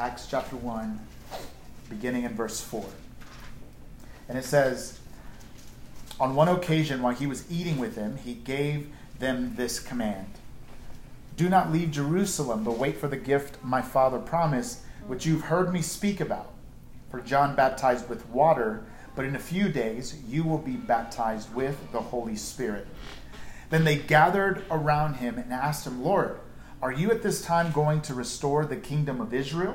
Acts chapter 1, beginning in verse 4. And it says, On one occasion, while he was eating with them, he gave them this command Do not leave Jerusalem, but wait for the gift my father promised, which you've heard me speak about. For John baptized with water, but in a few days you will be baptized with the Holy Spirit. Then they gathered around him and asked him, Lord, are you at this time going to restore the kingdom of Israel?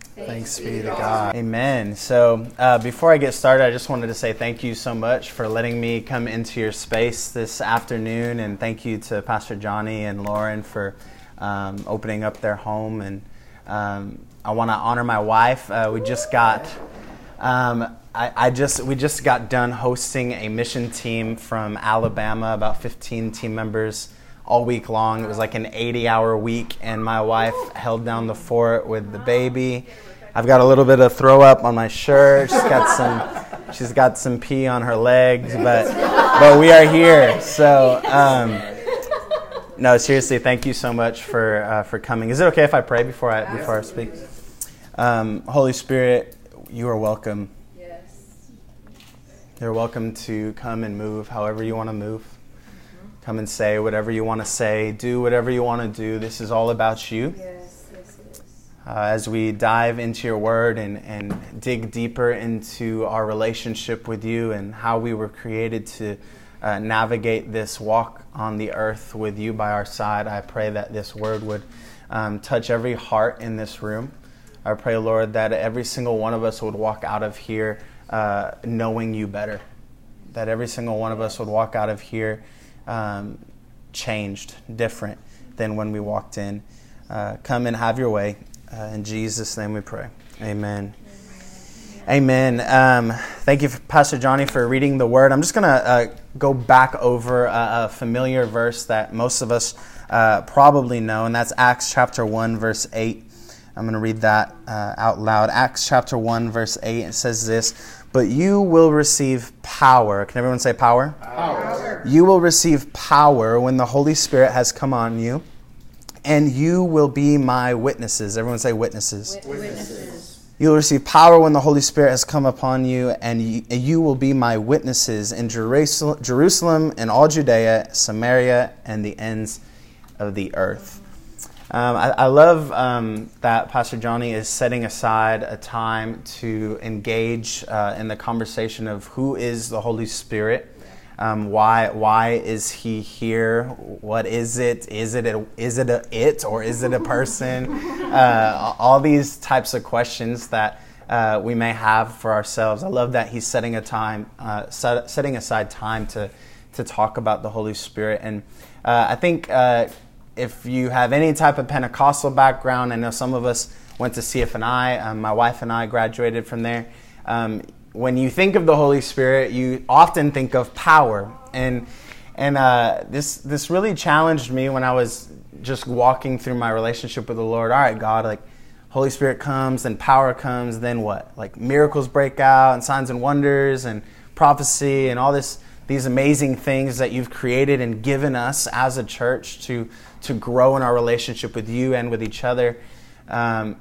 Thanks be to God. Amen. So, uh, before I get started, I just wanted to say thank you so much for letting me come into your space this afternoon, and thank you to Pastor Johnny and Lauren for um, opening up their home. And um, I want to honor my wife. Uh, we just got. Um, I, I just we just got done hosting a mission team from Alabama, about 15 team members all week long. It was like an 80 hour week, and my wife held down the fort with the baby. I've got a little bit of throw up on my shirt. She's got some, she's got some pee on her legs, but but we are here. So um, no, seriously, thank you so much for uh, for coming. Is it okay if I pray before I before I speak? Um, Holy Spirit, you are welcome. Yes. You're welcome to come and move however you want to move. Come and say whatever you want to say, do whatever you want to do. This is all about you. Yes, yes, yes. Uh, as we dive into your word and, and dig deeper into our relationship with you and how we were created to uh, navigate this walk on the earth with you by our side, I pray that this word would um, touch every heart in this room. I pray, Lord, that every single one of us would walk out of here uh, knowing you better. That every single one of us would walk out of here um, changed, different than when we walked in. Uh, come and have your way. Uh, in Jesus' name we pray. Amen. Amen. Um, thank you, Pastor Johnny, for reading the word. I'm just going to uh, go back over a, a, familiar verse that most of us uh, probably know, and that's Acts chapter 1, verse 8. I'm going to read that uh, out loud. Acts chapter 1, verse 8. It says this But you will receive power. Can everyone say power? Power. You will receive power when the Holy Spirit has come on you, and you will be my witnesses. Everyone say witnesses. Witnesses. You will receive power when the Holy Spirit has come upon you, and you, will be my witnesses in Jerusalem, Jerusalem and all Judea, Samaria, and the ends of the earth. Um, I, I, love um, that Pastor Johnny is setting aside a time to engage uh, in the conversation of who is the Holy Spirit. Um, why why is he here? What is it? Is it a, is it a it or is it a person? Uh, all these types of questions that uh, we may have for ourselves. I love that he's setting a time, uh, set, setting aside time to to talk about the Holy Spirit, and uh, I think uh, if you have any type of Pentecostal background, I know some of us went to CFNI. Um, my wife and I graduated from there. Um, when you think of the Holy Spirit, you often think of power, and and uh, this this really challenged me when I was just walking through my relationship with the Lord. All right, God, like Holy Spirit comes, then power comes, then what? Like miracles break out, and signs and wonders, and prophecy, and all this these amazing things that you've created and given us as a church to to grow in our relationship with you and with each other. Um,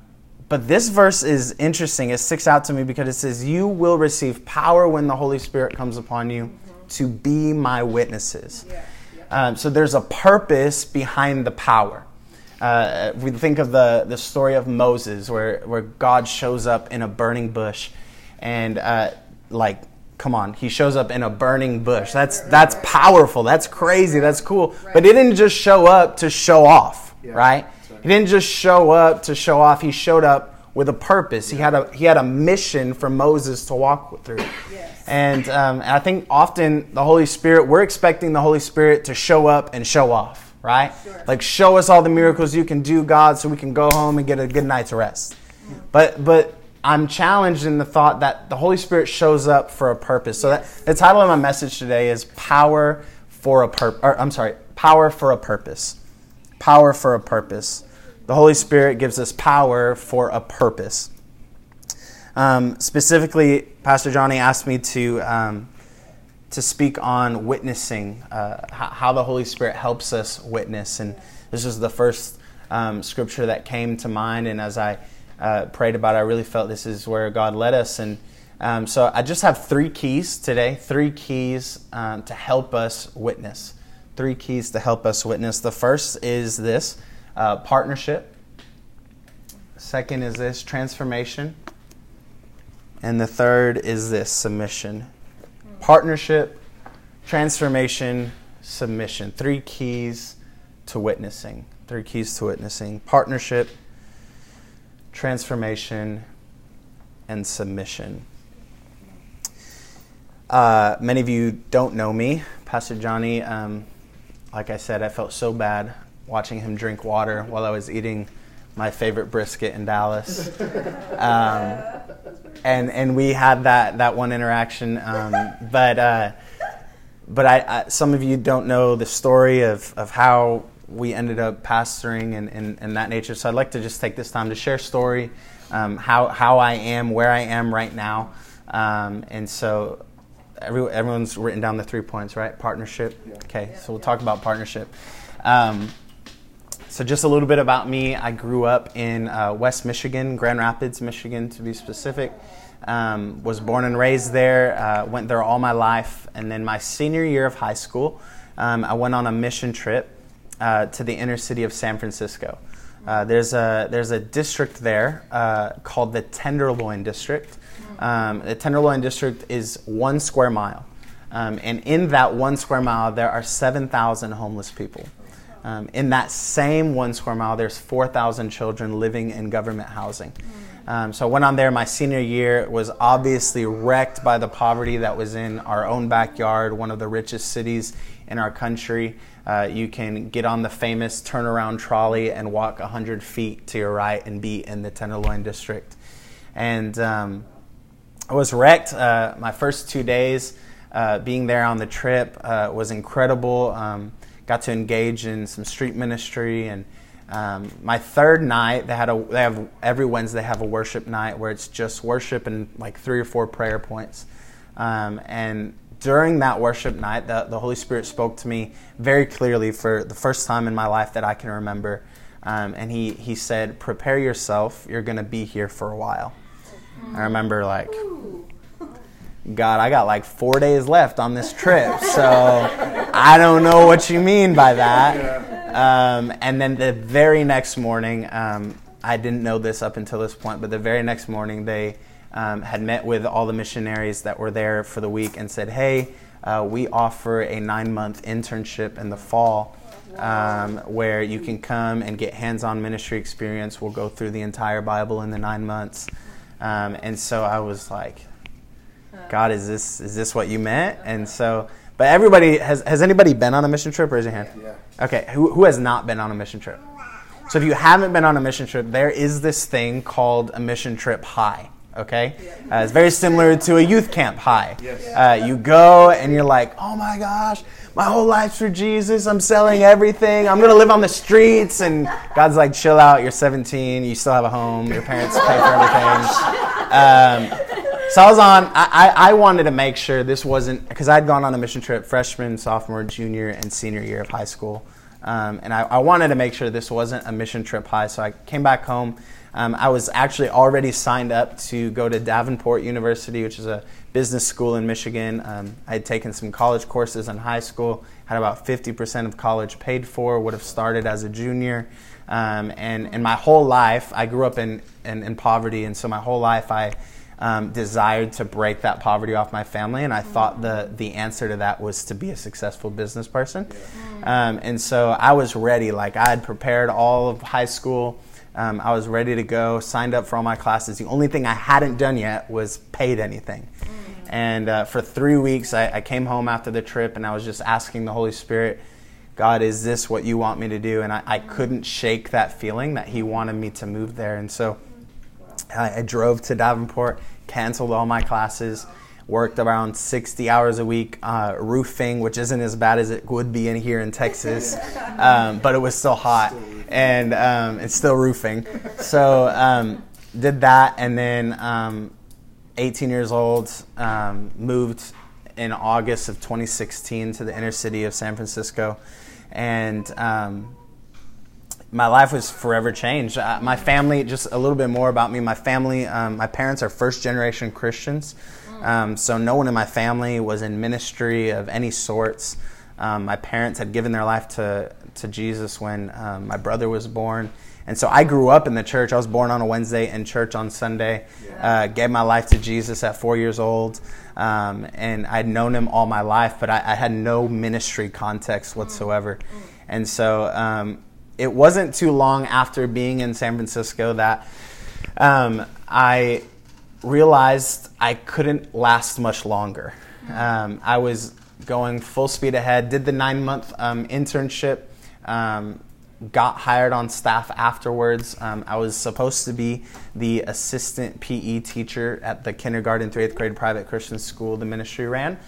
but this verse is interesting. It sticks out to me because it says, You will receive power when the Holy Spirit comes upon you to be my witnesses. Yeah. Um, so there's a purpose behind the power. Uh, we think of the, the story of Moses, where, where God shows up in a burning bush. And, uh, like, come on, he shows up in a burning bush. That's, that's powerful. That's crazy. That's cool. But he didn't just show up to show off, right? He didn't just show up to show off. He showed up with a purpose. He had a he had a mission for Moses to walk through. Yes. And, um, I think often the Holy Spirit, we're expecting the Holy Spirit to show up and show off, right? Sure. Like show us all the miracles you can do, God, so we can go home and get a good night's rest. But but I'm challenged in the thought that the Holy Spirit shows up for a purpose. So that the title of my message today is power for a purpose. I'm sorry, power for a purpose. Power for a purpose. The Holy Spirit gives us power for a purpose. Um, specifically, Pastor Johnny asked me to um, to speak on witnessing, uh, how, the Holy Spirit helps us witness, and this is the first um, scripture that came to mind. And as I uh, prayed about I really felt this is where God led us. And um, so I just have three keys today, three keys um, to help us witness. Three keys to help us witness. The first is this uh, partnership. Second is this transformation. And the third is this submission. Partnership, transformation, submission. Three keys to witnessing. Three keys to witnessing partnership, transformation, and submission. Uh, many of you don't know me. Pastor Johnny, um, like I said, I felt so bad watching him drink water while I was eating my favorite brisket in Dallas. Um, and and we had that that one interaction. Um, but uh, but I, I, some of you don't know the story of, of how we ended up pastoring and, and, and that nature. So I'd like to just take this time to share story, um, how how I am, where I am right now, um, and so. Every, everyone's written down the three points, right? Partnership. Okay, so we'll talk about partnership. Um, so, just a little bit about me. I grew up in uh, West Michigan, Grand Rapids, Michigan, to be specific. Um, was born and raised there. Uh, went there all my life, and then my senior year of high school, um, I went on a mission trip uh, to the inner city of San Francisco. Uh, there's a there's a district there uh, called the Tenderloin District. Um, the Tenderloin District is one square mile, um, and in that one square mile there are seven thousand homeless people. Um, in that same one square mile, there's 4,000 children living in government housing. Um, so I went on there my senior year, was obviously wrecked by the poverty that was in our own backyard, one of the richest cities in our country. Uh, you can get on the famous turnaround trolley and walk 100 feet to your right and be in the Tenderloin district. And um, I was wrecked uh, my first two days. Uh, being there on the trip uh, was incredible. Um, got to engage in some street ministry and um, my third night they had a they have every wednesday they have a worship night where it's just worship and like three or four prayer points um, and during that worship night the, the holy spirit spoke to me very clearly for the first time in my life that i can remember. Um, and he, he said prepare yourself. You're going to be here for a while. I remember like God, I got like four days left on this trip, so I don't know what you mean by that. Um, and then the very next morning, um, I didn't know this up until this point, but the very next morning they um, had met with all the missionaries that were there for the week and said, "Hey, uh, we offer a nine-month internship in the fall." Um, where you can come and get hands-on ministry experience. We'll go through the entire Bible in the nine months, um, and so I was like, God, is this is this what you meant? And so, but everybody has has anybody been on a mission trip? Raise your hand. Yeah. Okay, who who has not been on a mission trip? So if you haven't been on a mission trip, there is this thing called a mission trip high. Okay, uh, it's very similar to a youth camp high. Uh, you go and you're like, oh my gosh, my whole life's for Jesus. I'm selling everything. I'm gonna live on the streets. And God's like, chill out. You're 17. You still have a home. Your parents pay for everything. Um, so I was on. I, I, I wanted to make sure this wasn't because I'd gone on a mission trip freshman, sophomore, junior, and senior year of high school, um, and I, I wanted to make sure this wasn't a mission trip high. So I came back home. Um, I was actually already signed up to go to Davenport University, which is a business school in Michigan. Um, I had taken some college courses in high school, had about 50% of college paid for, would have started as a junior. Um, and, and my whole life, I grew up in, in, in poverty, and so my whole life I um, desired to break that poverty off my family, and I thought the the answer to that was to be a successful business person. Um, and so I was ready. Like I had prepared all of high school. Um, I was ready to go. Signed up for all my classes. The only thing I hadn't done yet was paid anything. And uh, for three weeks, I, I came home after the trip, and I was just asking the Holy Spirit. God, is this what you want me to do? And I, I couldn't shake that feeling that He wanted me to move there. And so I, I drove to Davenport, canceled all my classes, worked around 60 hours a week uh, roofing, which isn't as bad as it would be in here in Texas, um, but it was still hot and um, it's still roofing. So um, did that, and then um, 18 years old, um, moved in August of 2016 to the inner city of San Francisco, and um, my life was forever changed. Uh, my family, just a little bit more about me. My family, um, my parents are first generation Christians, um, so no one in my family was in ministry of any sorts. Um, my parents had given their life to to Jesus when um, my brother was born. And so I grew up in the church. I was born on a Wednesday in church on Sunday. Uh, gave my life to Jesus at four years old. Um, and I'd known him all my life, but I, I had no ministry context whatsoever. And so um, it wasn't too long after being in San Francisco that um, I realized I couldn't last much longer. Um, I was going full speed ahead, did the nine month um, internship, um, got hired on staff afterwards. Um, I was supposed to be the assistant PE teacher at the kindergarten through eighth grade private Christian school the ministry ran.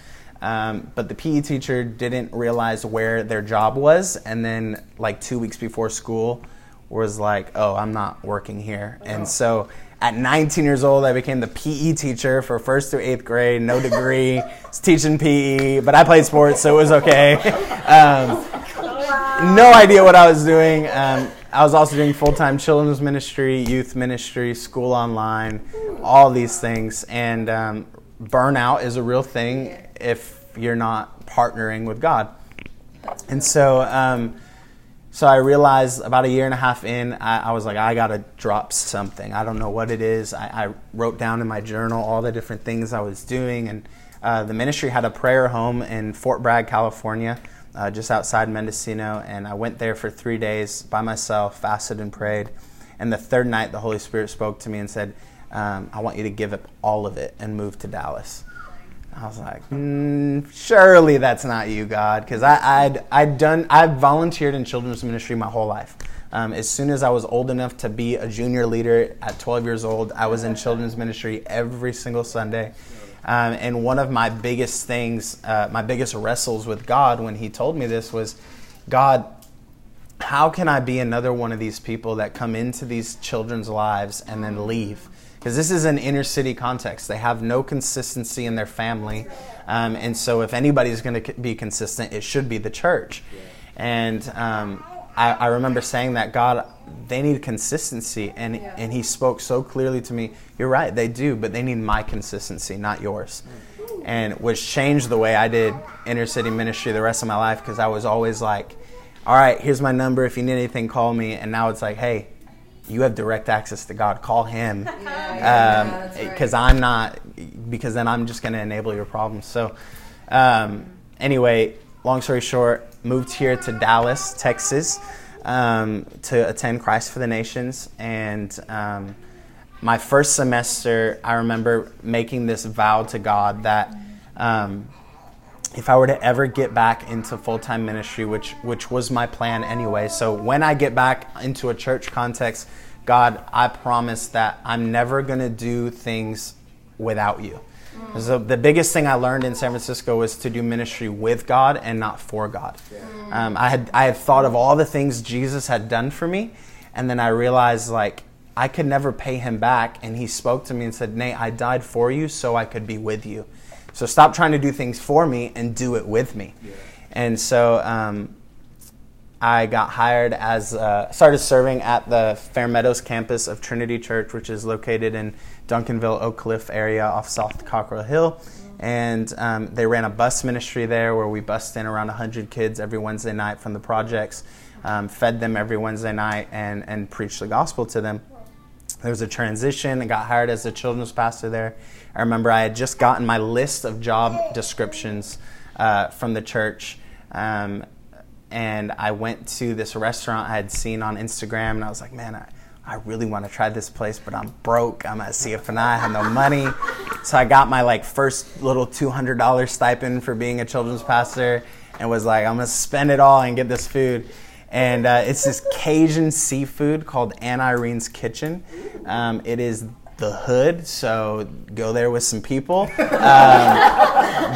Um, but the PE teacher didn't realize where their job was, and then like two weeks before school, was like, "Oh, I'm not working here." And so, at 19 years old, I became the PE teacher for first through eighth grade. No degree, was teaching PE, but I played sports, so it was okay. Um, no idea what I was doing. Um, I was also doing full time children's ministry, youth ministry, school online, all these things. And um, burnout is a real thing if you're not partnering with God. And so, um, so I realized about a year and a half in, I, I was like, I gotta drop something. I don't know what it is. I, I, wrote down in my journal all the different things I was doing, and uh, the ministry had a prayer home in Fort Bragg, California, uh, just outside Mendocino, and I went there for three days by myself, fasted and prayed. And the third night, the Holy Spirit spoke to me and said, um, "I want you to give up all of it and move to Dallas." I was like, mm, surely that's not you, God, because I'd I'd done I've volunteered in children's ministry my whole life. Um, as soon as I was old enough to be a junior leader at 12 years old, I was in children's ministry every single Sunday. Um, and one of my biggest things, uh, my biggest wrestles with God when He told me this was, God, how can I be another one of these people that come into these children's lives and then leave? because this is an inner city context. They have no consistency in their family. Um, and so, if anybody's going to be consistent, it should be the church. And um, I, I, remember saying that God, they need consistency. And, and He spoke so clearly to me, You're right, they do, but they need my consistency, not yours. And which changed the way I did inner city ministry the rest of my life because I was always like, All right, here's my number. If you need anything, call me. And now it's like, Hey, you have direct access to God. Call Him, because yeah, um, right. I'm not, because then I'm just going to enable your problems. So, um, anyway, long story short, moved here to Dallas, Texas, um, to attend Christ for the Nations, and um, my first semester, I remember making this vow to God that um, if I were to ever get back into full time ministry, which which was my plan anyway. So when I get back into a church context, God, I promise that I'm never gonna do things without you. Mm. So the biggest thing I learned in San Francisco was to do ministry with God and not for God. Um, I had I had thought of all the things Jesus had done for me, and then I realized like I could never pay him back. And he spoke to me and said, "Nate, I died for you so I could be with you." So stop trying to do things for me and do it with me. Yeah. And so um, I got hired as, uh, started serving at the Fair Meadows campus of Trinity Church, which is located in Duncanville, Oak Cliff area off South Cockrell Hill. And um, they ran a bus ministry there where we bussed in around 100 kids every Wednesday night from the projects, um, fed them every Wednesday night, and, and preached the gospel to them. There was a transition and got hired as a children's pastor there. I remember I had just gotten my list of job descriptions uh, from the church. Um, and I went to this restaurant I had seen on Instagram, and I was like, man, I, I really want to try this place, but I'm broke. I'm at CFNI, I have no money. So I got my like first little $200 stipend for being a children's pastor and was like, I'm going to spend it all and get this food. And uh, it's this Cajun seafood called Aunt Irene's Kitchen. Um, it is the hood, so go there with some people. Um,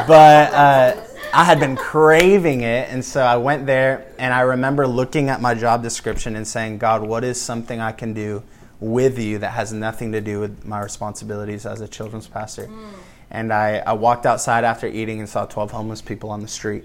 but uh, I had been craving it, and so I went there, and I remember looking at my job description and saying, God, what is something I can do with you that has nothing to do with my responsibilities as a children's pastor? Mm. And I, I walked outside after eating and saw 12 homeless people on the street.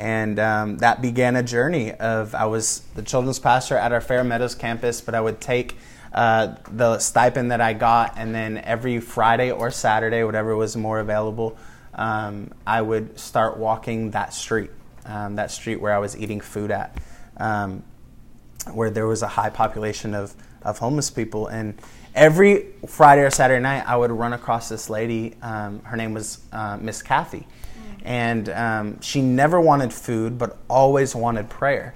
And um, that began a journey of I was the children's pastor at our Fair Meadows campus, but I would take uh, the stipend that I got, and then every Friday or Saturday, whatever was more available, um, I would start walking that street, um, that street where I was eating food at, um, where there was a high population of, of homeless people. And every Friday or Saturday night, I would run across this lady. Um, her name was uh, Miss Kathy and um, she never wanted food but always wanted prayer.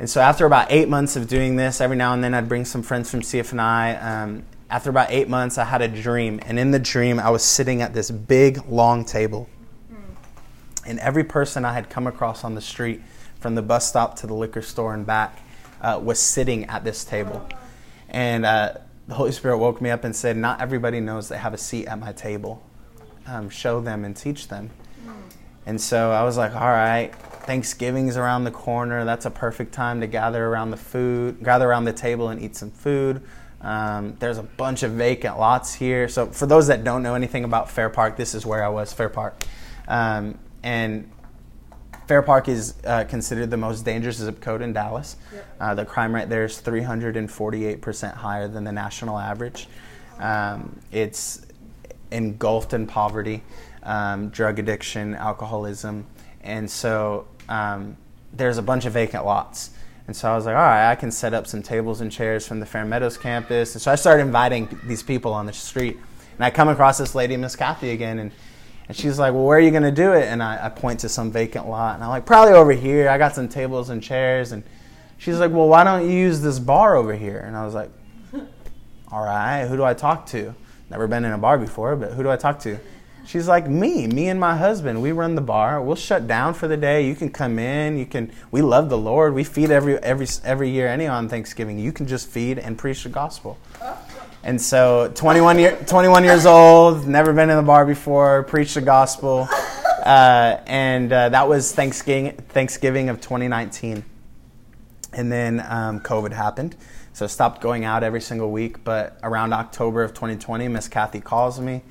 And so after about eight months of doing this every now and then i'd bring some friends from cfni um, after about eight months i had a dream and in the dream i was sitting at this big long table. And every person i had come across on the street from the bus stop to the liquor store and back uh, was sitting at this table. And uh, the holy spirit woke me up and said not everybody knows they have a seat at my table. Um, show them and teach them and so I was like, all right, Thanksgiving's around the corner. That's a perfect time to gather around the food, gather around the table and eat some food. Um, there's a bunch of vacant lots here. So for those that don't know anything about Fair Park, this is where I was, Fair Park. Um, and Fair Park is uh, considered the most dangerous zip code in Dallas. Yep. Uh, the crime rate there is 348% higher than the national average. Um, it's engulfed in poverty um, drug addiction, alcoholism, and so um, there's a bunch of vacant lots. And so I was like, all right, I can set up some tables and chairs from the Fair Meadows campus. And so I started inviting these people on the street. And I come across this lady, Miss Kathy, again, and, and she's like, well, where are you going to do it? And I, I point to some vacant lot. And I'm like, probably over here. I got some tables and chairs. And she's like, well, why don't you use this bar over here? And I was like, all right, who do I talk to? Never been in a bar before, but who do I talk to? She's like, me, me and my husband, we run the bar. We'll shut down for the day. You can come in. You can. We love the Lord. We feed every every every year, any on Thanksgiving. You can just feed and preach the gospel. And so, 21 year, 21 years old, never been in the bar before, preached the gospel, uh, and uh, that was Thanksgiving Thanksgiving of 2019. And then um, COVID happened, so stopped going out every single week. But around October of 2020, Miss Kathy calls me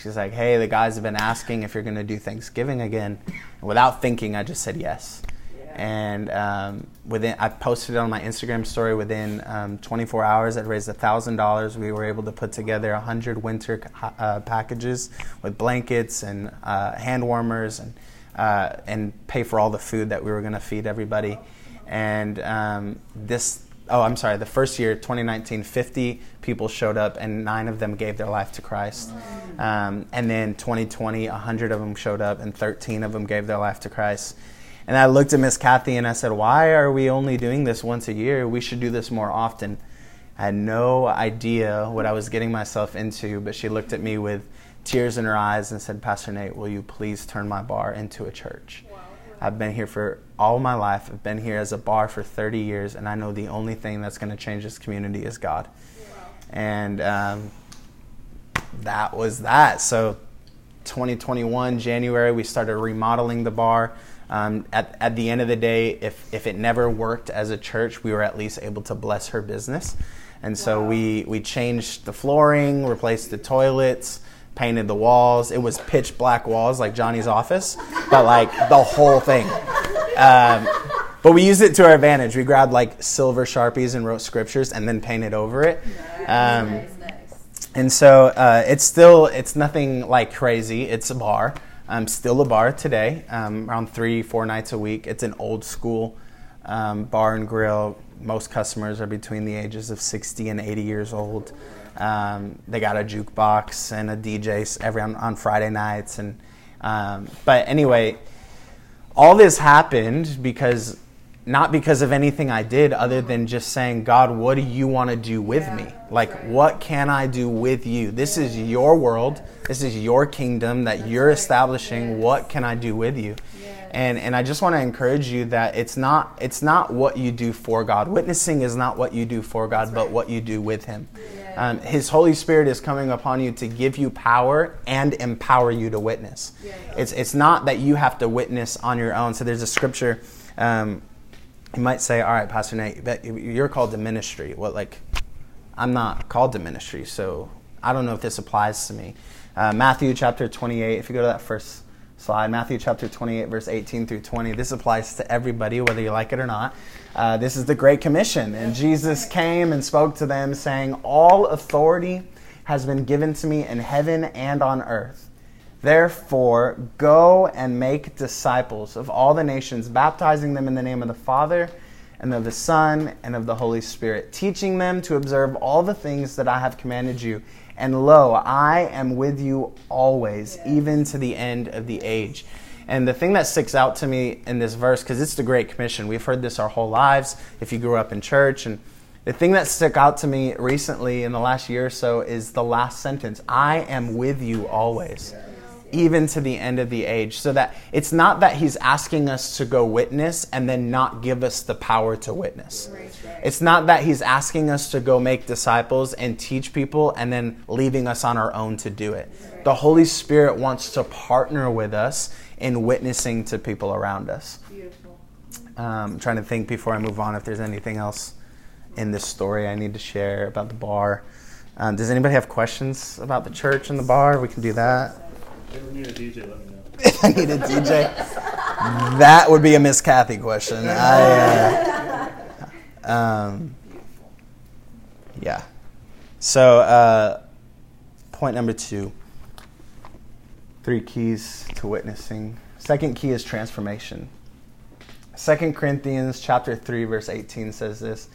She's like, hey, the guys have been asking if you're going to do Thanksgiving again. And without thinking, I just said yes. Yeah. And um, within, I posted it on my Instagram story. Within um, 24 hours, I'd raised thousand dollars. We were able to put together hundred winter uh, packages with blankets and uh, hand warmers and uh, and pay for all the food that we were going to feed everybody. And um, this oh, I'm sorry, the first year, 2019, 50 people showed up and nine of them gave their life to Christ. Um, and then 2020, 100 of them showed up and 13 of them gave their life to Christ. And I looked at Miss Kathy and I said, Why are we only doing this once a year? We should do this more often. I had no idea what I was getting myself into, but she looked at me with tears in her eyes and said, Pastor Nate, will you please turn my bar into a church? I've been here for all my life. I've been here as a bar for 30 years, and I know the only thing that's going to change this community is God. Wow. And um, that was that. So, 2021, January, we started remodeling the bar. Um, at, at the end of the day, if, if it never worked as a church, we were at least able to bless her business. And so wow. we, we changed the flooring, replaced the toilets, painted the walls. It was pitch black walls like Johnny's office, but like the whole thing. Um, but we used it to our advantage. We grabbed like silver sharpies and wrote scriptures and then painted over it. Um, nice, nice. And so uh, it's still it's nothing like crazy. It's a bar. Um, still a bar today, um, around three four nights a week. It's an old school um, bar and grill, most customers are between the ages of 60 and 80 years old. Um, they got a jukebox and a DJ every on, on Friday nights, and um, but anyway, all this happened because not because of anything I did other than just saying, God, what do you want to do with me? Like, what can I do with you? This is your world. This is your kingdom that you're establishing. What can I do with you? And, and I just want to encourage you that it's not it's not what you do for God. Witnessing is not what you do for God, but what you do with Him. Um, His Holy Spirit is coming upon you to give you power and empower you to witness. It's it's not that you have to witness on your own. So there's a scripture. Um, you might say, "All right, Pastor Nate, but you're called to ministry." Well, like, I'm not called to ministry, so I don't know if this applies to me. Uh, Matthew chapter 28. If you go to that first slide, Matthew chapter 28, verse 18 through 20. This applies to everybody, whether you like it or not. Uh, this is the Great Commission, and Jesus came and spoke to them, saying, "All authority has been given to me in heaven and on earth." Therefore, go and make disciples of all the nations, baptizing them in the name of the Father and of the Son and of the Holy Spirit, teaching them to observe all the things that I have commanded you. And lo, I am with you always, even to the end of the age. And the thing that sticks out to me in this verse, because it's the Great Commission, we've heard this our whole lives if you grew up in church. And the thing that stuck out to me recently in the last year or so is the last sentence I am with you always even to the end of the age. So that it's not that he's asking us to go witness and then not give us the power to witness. It's not that he's asking us to go make disciples and teach people and then leaving us on our own to do it. The Holy Spirit wants to partner with us in witnessing to people around us. Um, I'm trying to think before I move on if there's anything else in this story I need to share about the bar. Um, does anybody have questions about the church and the bar? We can do that. If you need a DJ, let me know. if I need a DJ, that would be a Miss Kathy question. I, uh, um, yeah. So, uh, point number two three keys to witnessing. Second key is transformation. Second Corinthians chapter 3 verse 18 says this,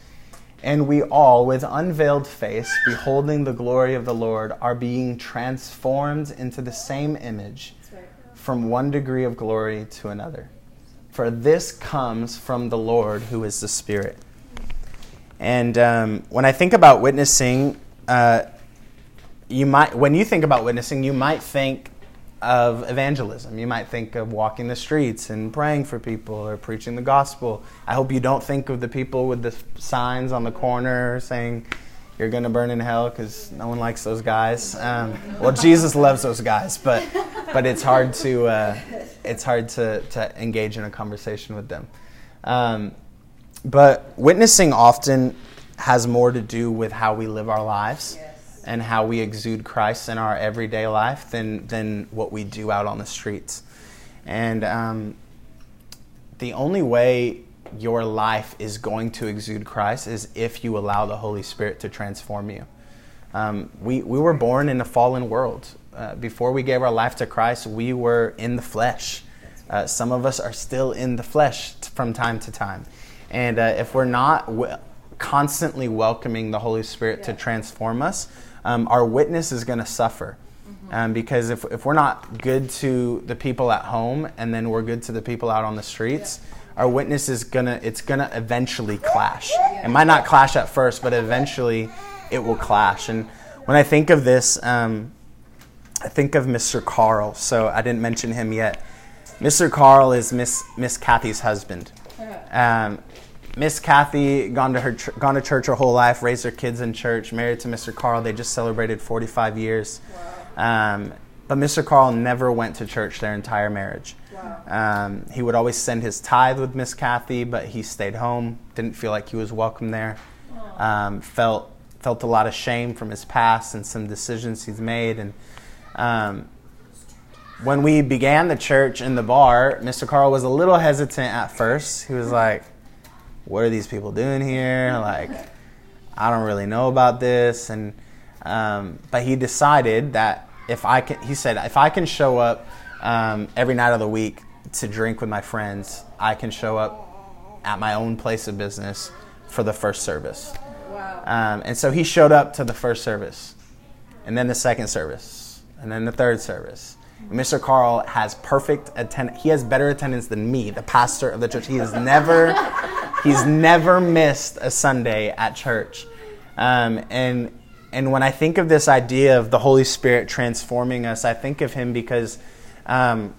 and we all with unveiled face beholding the glory of the Lord are being transformed into the same image from one degree of glory to another. For this comes from the Lord who is the Spirit. And um, when I think about witnessing, uh, you might when you think about witnessing, you might think of evangelism. You might think of walking the streets and praying for people or preaching the gospel. I hope you don't think of the people with the signs on the corner saying you're going to burn in hell because no one likes those guys. Um, well, Jesus loves those guys, but but it's hard to uh, it's hard to, to engage in a conversation with them. Um, but witnessing often has more to do with how we live our lives Yes. And how we exude Christ in our everyday life than, than what we do out on the streets. And um, the only way your life is going to exude Christ is if you allow the Holy Spirit to transform you. Um, we, we were born in a fallen world. Uh, before we gave our life to Christ, we were in the flesh. Uh, some of us are still in the flesh t- from time to time. And uh, if we're not w- constantly welcoming the Holy Spirit to transform us, um, our witness is going to suffer. Um, because if, if we're not good to the people at home and then we're good to the people out on the streets, our witness is gonna it's gonna eventually clash. It might not clash at first, but eventually it will clash. And when I think of this, um, I think of Mr. Carl. So I didn't mention him yet. Mr. Carl is Miss Miss Kathy's husband. Um, Miss Kathy gone to her gone to church her whole life, raised her kids in church, married to Mr. Carl. They just celebrated 45 years. Um, but Mr. Carl never went to church their entire marriage. Wow. Um, he would always send his tithe with Miss Kathy, but he stayed home. Didn't feel like he was welcome there. Um, felt felt a lot of shame from his past and some decisions he's made. And um, when we began the church in the bar, Mr. Carl was a little hesitant at first. He was like, "What are these people doing here? Like, I don't really know about this." And um, but he decided that if I can, he said, if I can show up um, every night of the week to drink with my friends, I can show up at my own place of business for the first service. Wow. Um, and so he showed up to the first service, and then the second service, and then the third service. And Mr. Carl has perfect attendance. He has better attendance than me, the pastor of the church. He has never, he's never missed a Sunday at church. Um, and and when I think of this idea of the Holy Spirit transforming us, I think of him because um,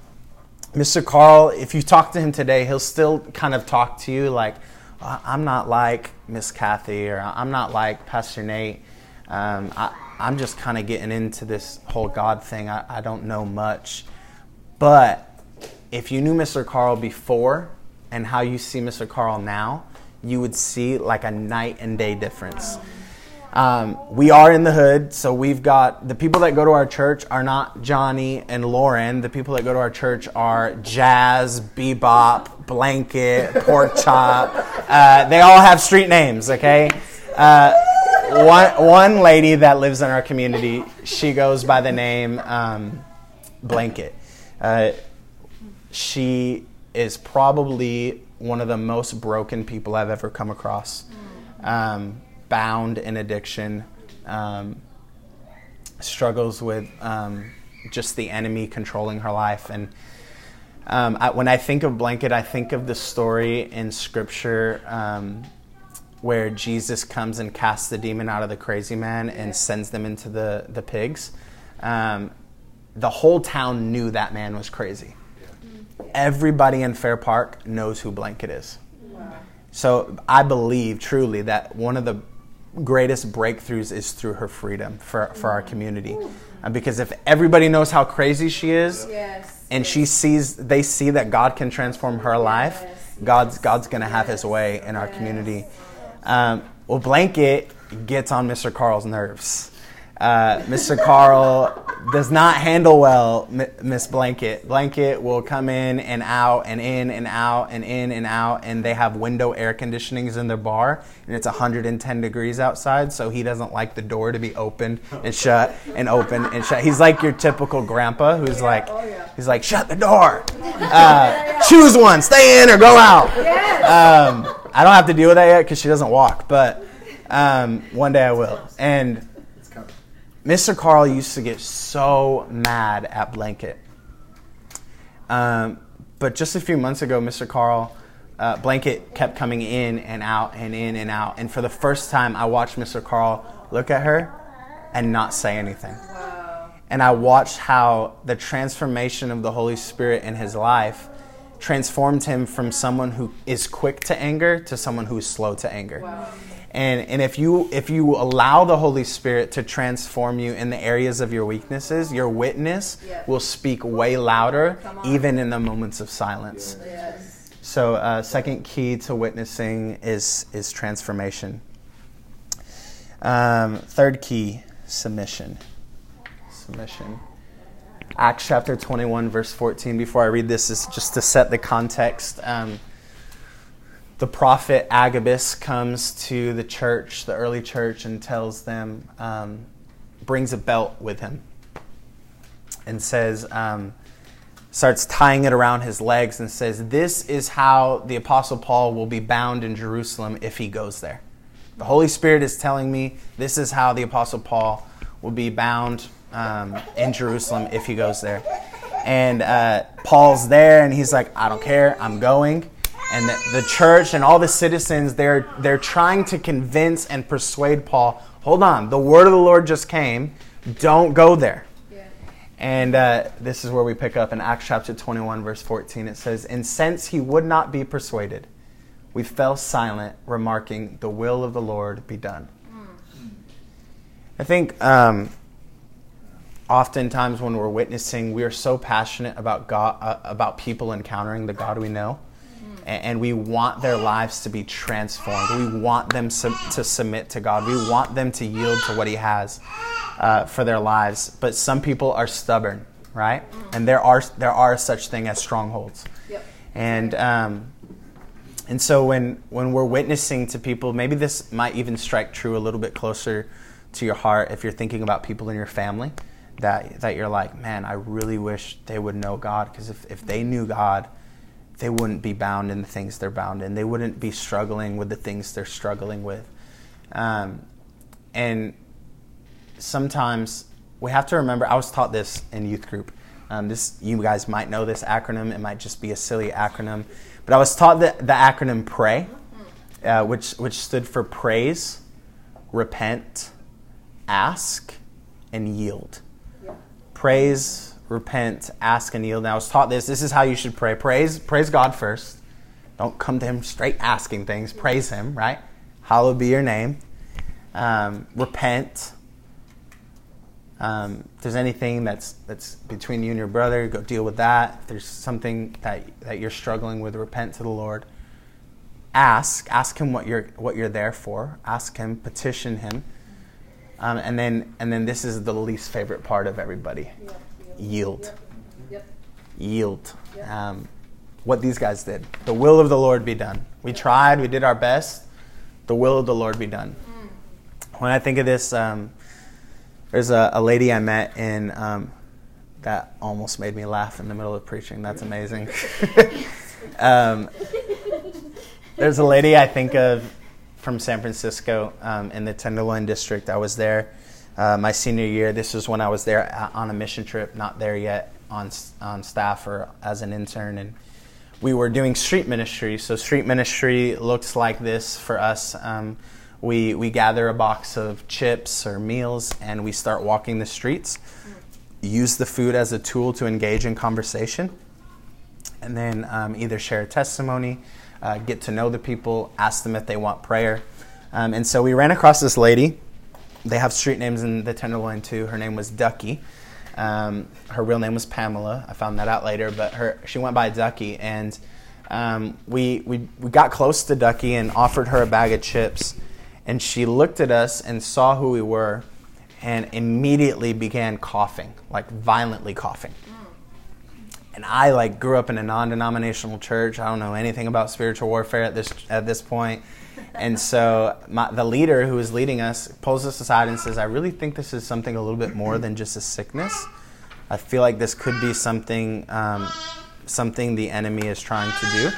Mr. Carl, if you talk to him today, he'll still kind of talk to you like, "I- I'm not like Miss Kathy or I'm not like Pastor Nate. Um, I, I'm just kind of getting into this whole God thing. I, I don't know much. But if you knew Mr. Carl before and how you see Mr. Carl now, you would see like a night and day difference. Um, we are in the hood, so we've got the people that go to our church are not Johnny and Lauren. The people that go to our church are Jazz, Bebop, Blanket, Pork Chop. Uh, they all have street names, okay? Uh, one, one lady that lives in our community, she goes by the name um, Blanket. Uh, she is probably one of the most broken people I've ever come across. Um, bound in addiction, um, struggles with um, just the enemy controlling her life. And um, I, when I think of Blanket, I think of the story in Scripture um, where Jesus comes and casts the demon out of the crazy man and sends them into the, the pigs. Um, the whole town knew that man was crazy. Everybody in Fair Park knows who Blanket is. So I believe truly that one of the greatest breakthroughs is through her freedom for, for our community. Uh, because if everybody knows how crazy she is, Yes. and she sees they see that God can transform her life, Yes. God's God's gonna have His way in our community. Um, well, Blanket gets on Mr. Carl's nerves. Uh, Mr. Carl does not handle well Miss Blanket. Blanket will come in and out and in and out and in and out, and they have window air conditionings in their bar, and it's 110 degrees outside, so he doesn't like the door to be opened and shut and open and shut. He's like your typical grandpa who's like, oh yeah. he's like, shut the door. Uh, choose one, stay in or go out. Um, I don't have to deal with that yet because she doesn't walk, but um, one day I will. And. Mr. Carl used to get so mad at Blanket. Um, but just a few months ago, Mr. Carl, uh, Blanket kept coming in and out and in and out. And for the first time, I watched Mr. Carl look at her and not say anything. Wow. And I watched how the transformation of the Holy Spirit in his life transformed him from someone who is quick to anger to someone who is slow to anger. Wow. And, and if you if you allow the Holy Spirit to transform you in the areas of your weaknesses, your witness Yeah. will speak way louder, even in the moments of silence. Yes. So, uh, second key to witnessing is is transformation. Um, third key, submission. Submission. Acts chapter 21, verse 14. Before I read this, is just to set the context. Um, the prophet Agabus comes to the church, the early church, and tells them, um, brings a belt with him, and says, um, starts tying it around his legs, and says, This is how the Apostle Paul will be bound in Jerusalem if he goes there. The Holy Spirit is telling me this is how the Apostle Paul will be bound um, in Jerusalem if he goes there. And uh, Paul's there, and he's like, I don't care, I'm going. And the, the church and all the citizens, they're, they're trying to convince and persuade Paul hold on, the word of the Lord just came, don't go there. Yeah. And uh, this is where we pick up in Acts chapter 21, verse 14. It says, And since he would not be persuaded, we fell silent, remarking, The will of the Lord be done. I think um, oftentimes when we're witnessing, we are so passionate about God, uh, about people encountering the God we know, and, we want their lives to be transformed. We want them to submit to God. We want them to yield to what He has uh, for their lives. But some people are stubborn, right? And there are there are such thing as strongholds. Yep. And um, and so when when we're witnessing to people, maybe this might even strike true a little bit closer to your heart if you're thinking about people in your family that that you're like, man, I really wish they would know God because if if they knew God, they wouldn't be bound in the things they're bound in. They wouldn't be struggling with the things they're struggling with. Um, and sometimes we have to remember. I was taught this in youth group. Um, this you guys might know this acronym. It might just be a silly acronym, but I was taught the, the acronym PRAY, uh, which which stood for praise, repent, ask, and yield. Praise, repent, ask, and yield. And I was taught this. This is how you should pray. Praise, praise God first. Don't come to Him straight asking things. Praise Him, right? Hallowed be Your name. Um, repent. Um, if there's anything that's that's between you and your brother, go deal with that. If there's something that that you're struggling with, repent to the Lord. Ask, ask Him what you're what you're there for. Ask Him, petition Him, um, and then and then this is the least favorite part of everybody: yield, yield. Um, what these guys did. The will of the Lord be done. We tried. We did our best. The will of the Lord be done. When I think of this. Um, there's a, a lady I met in um, that almost made me laugh in the middle of preaching. That's amazing. um, there's a lady I think of from San Francisco um, in the Tenderloin district. I was there uh, my senior year. This was when I was there on a mission trip, not there yet on on staff or as an intern, and we were doing street ministry. So street ministry looks like this for us. Um, we we gather a box of chips or meals, and we start walking the streets. Use the food as a tool to engage in conversation, and then um, either share a testimony, uh, get to know the people, ask them if they want prayer. Um, and so we ran across this lady. They have street names in the Tenderloin too. Her name was Ducky. Um, her real name was Pamela. I found that out later, but her she went by Ducky, and um, we, we we got close to Ducky and offered her a bag of chips, and she looked at us and saw who we were, and immediately began coughing, like violently coughing. And I like grew up in a non-denominational church. I don't know anything about spiritual warfare at this at this point. And so my, the leader who is leading us pulls us aside and says, "I really think this is something a little bit more than just a sickness. I feel like this could be something um, something the enemy is trying to do."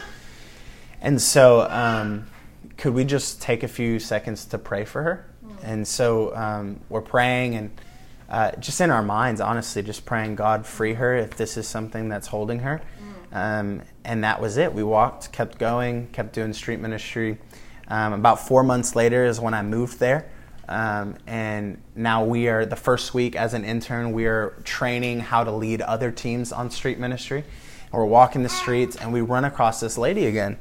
And so, um, could we just take a few seconds to pray for her? And so um, we're praying and uh, just in our minds, honestly, just praying, God, free her if this is something that's holding her. Um, and that was it. We walked, kept going, kept doing street ministry. Um, about four months later is when I moved there. Um, and now we are the first week as an intern, we are training how to lead other teams on street ministry. And we're walking the streets and we run across this lady again.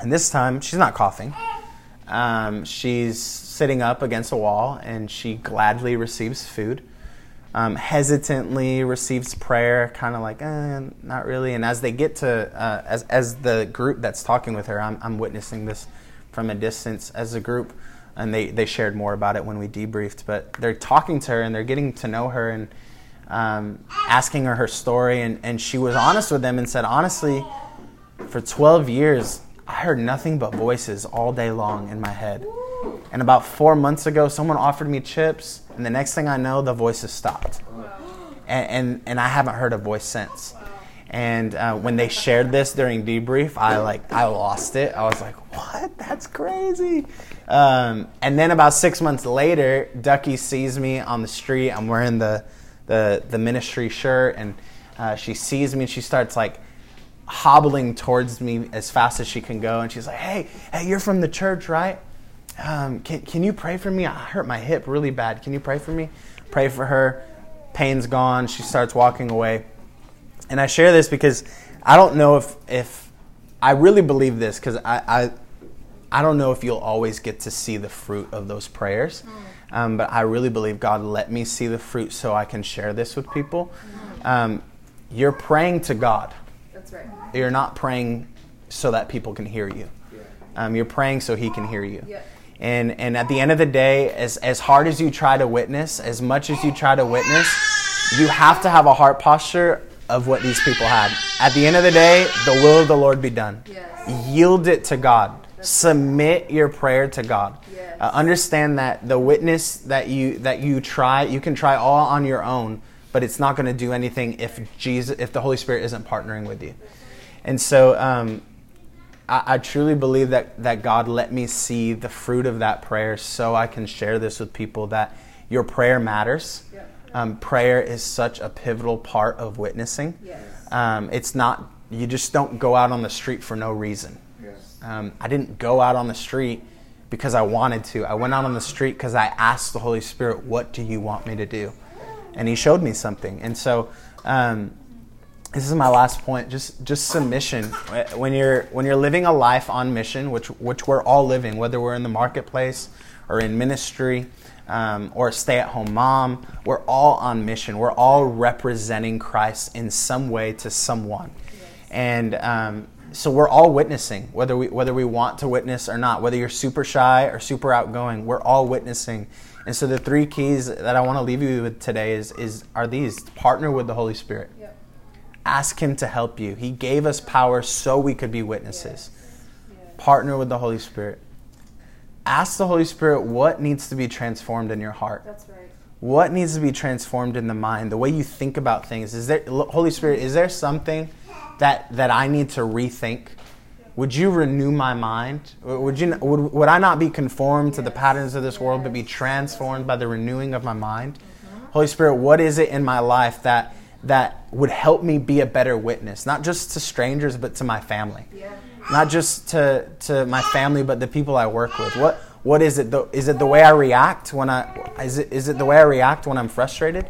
And this time, she's not coughing. Um, she's sitting up against a wall and she gladly receives food. Um, hesitantly receives prayer, kind of like, eh, not really. And as they get to, uh, as, as the group that's talking with her, I'm, I'm witnessing this from a distance as a group. And they, they shared more about it when we debriefed. But they're talking to her and they're getting to know her and um, asking her her story. And, and she was honest with them and said, honestly, for 12 years, I heard nothing but voices all day long in my head. And about four months ago, someone offered me chips, and the next thing I know, the voices stopped. And, and, and I haven't heard a voice since. And uh, when they shared this during debrief, I like I lost it. I was like, "What? That's crazy!" Um, and then about six months later, Ducky sees me on the street. I'm wearing the the, the ministry shirt, and uh, she sees me and she starts like hobbling towards me as fast as she can go. And she's like, "Hey, hey, you're from the church, right? Um, can can you pray for me? I hurt my hip really bad. Can you pray for me?" Pray for her. Pain's gone. She starts walking away. And I share this because I don't know if if I really believe this because I, I I don't know if you'll always get to see the fruit of those prayers. Um, but I really believe God let me see the fruit so I can share this with people. Um, you're praying to God. That's right. You're not praying so that people can hear you. Um, you're praying so He can hear you. Yeah. And and at the end of the day, as as hard as you try to witness, as much as you try to witness, you have to have a heart posture of what these people had. At the end of the day, the will of the Lord be done. Yes. Yield it to God. Submit your prayer to God. Yes. Uh, understand that the witness that you that you try, you can try all on your own, but it's not going to do anything if Jesus, if the Holy Spirit isn't partnering with you. And so um, I, I truly believe that, that God let me see the fruit of that prayer so I can share this with people that your prayer matters. Um, prayer is such a pivotal part of witnessing. Yes. Um, it's not, you just don't go out on the street for no reason. Um, I didn't go out on the street because I wanted to. I went out on the street because I asked the Holy Spirit, What do you want me to do? And He showed me something. And so, um, this is my last point. Just, just submission. When you're when you're living a life on mission, which which we're all living, whether we're in the marketplace or in ministry, um, or a stay-at-home mom, we're all on mission. We're all representing Christ in some way to someone, and um, so we're all witnessing, whether we whether we want to witness or not. Whether you're super shy or super outgoing, we're all witnessing. And so the three keys that I want to leave you with today is is are these: partner with the Holy Spirit. Yep. Ask Him to help you. He gave us power so we could be witnesses. Yes. Partner with the Holy Spirit. Ask the Holy Spirit what needs to be transformed in your heart. That's right. What needs to be transformed in the mind, the way you think about things. Is there Holy Spirit, is there something that that I need to rethink? Would you renew my mind? Would you would, would I not be conformed to the patterns of this world but be transformed by the renewing of my mind? Holy Spirit, what is it in my life that that would help me be a better witness, not just to strangers but to my family? Yeah. not just to, to my family, but the people I work with. What what is it? The, is it the way I react when I is it is it the way I react when I'm frustrated?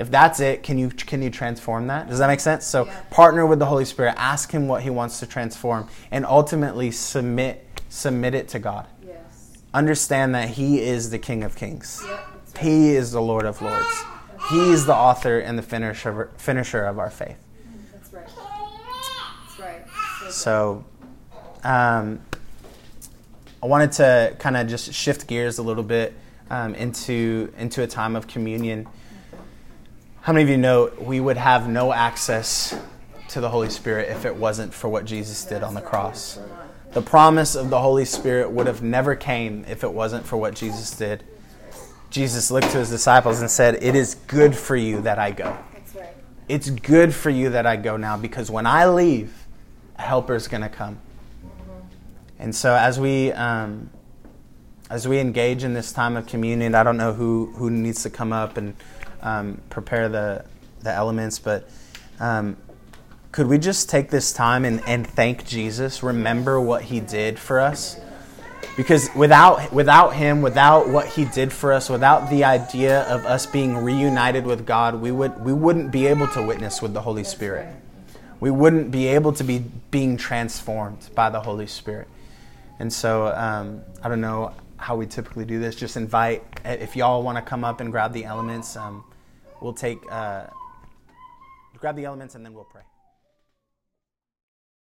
If that's it, can you can you transform that? Does that make sense? So Yeah. partner with the Holy Spirit, ask Him what He wants to transform, and ultimately submit submit it to God. Yes. Understand that He is the King of Kings. Yep. Right. He is the Lord of Lords. He is the author and the finisher finisher of our faith. That's right. That's right. So, So, um, I wanted to kind of just shift gears a little bit um, into into a time of communion. How many of you know we would have no access to the Holy Spirit if it wasn't for what Jesus did on the cross? The promise of the Holy Spirit would have never came if it wasn't for what Jesus did. Jesus looked to his disciples and said, "It is good for you that I go." it's good for you that I go now because when I leave, a helper is going to come. And so as we um, as we engage in this time of communion, I don't know who who needs to come up and um, prepare the the elements, but um, could we just take this time and, and thank Jesus? Remember what He did for us. Because without without him, without what he did for us, without the idea of us being reunited with God, we would we wouldn't be able to witness with the Holy Spirit. We wouldn't be able to be being transformed by the Holy Spirit. And so um, I don't know how we typically do this. Just invite if y'all want to come up and grab the elements. Um, we'll take uh, grab the elements and then we'll pray.